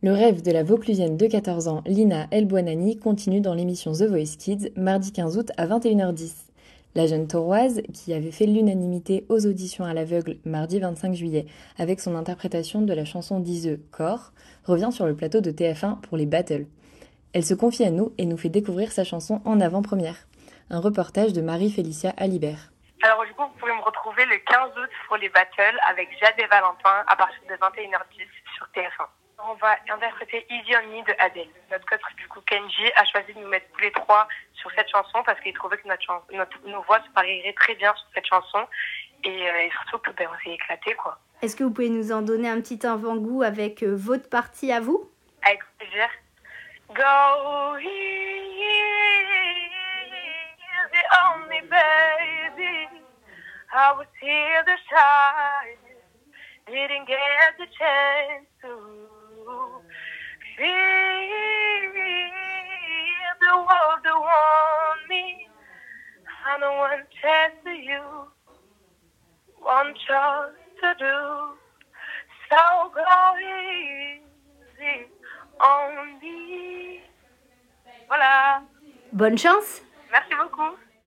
Le rêve de la Vauclusienne de 14 ans, Lina Elboanani, continue dans l'émission The Voice Kids, mardi 15 août à 21h10. La jeune tauroise, qui avait fait l'unanimité aux auditions à l'aveugle mardi 25 juillet avec son interprétation de la chanson d'Iseux Corps, revient sur le plateau de TF1 pour les battles. Elle se confie à nous et nous fait découvrir sa chanson en avant-première. Un reportage de Marie-Félicia Alibert. Alors du coup, vous pouvez me retrouver le 15 août pour les battles avec Jade et Valentin à partir de 21h10 sur TF1. On va interpréter Easy on Me de Adele. Notre coach, du coup, Kenji, a choisi de nous mettre tous les trois sur cette chanson parce qu'il trouvait que notre, notre, nos voix se parieraient très bien sur cette chanson. Et, euh, et surtout que ben, on s'est éclaté, quoi. Est-ce que vous pouvez nous en donner un petit avant-goût avec euh, votre partie à vous? Avec plaisir. Go easy on me, baby. I was here to shine. Didn't get the chance to the world to want me. I know one chance to you, one chance to do. So go easy on me. Voilà. Bonne chance. Merci beaucoup.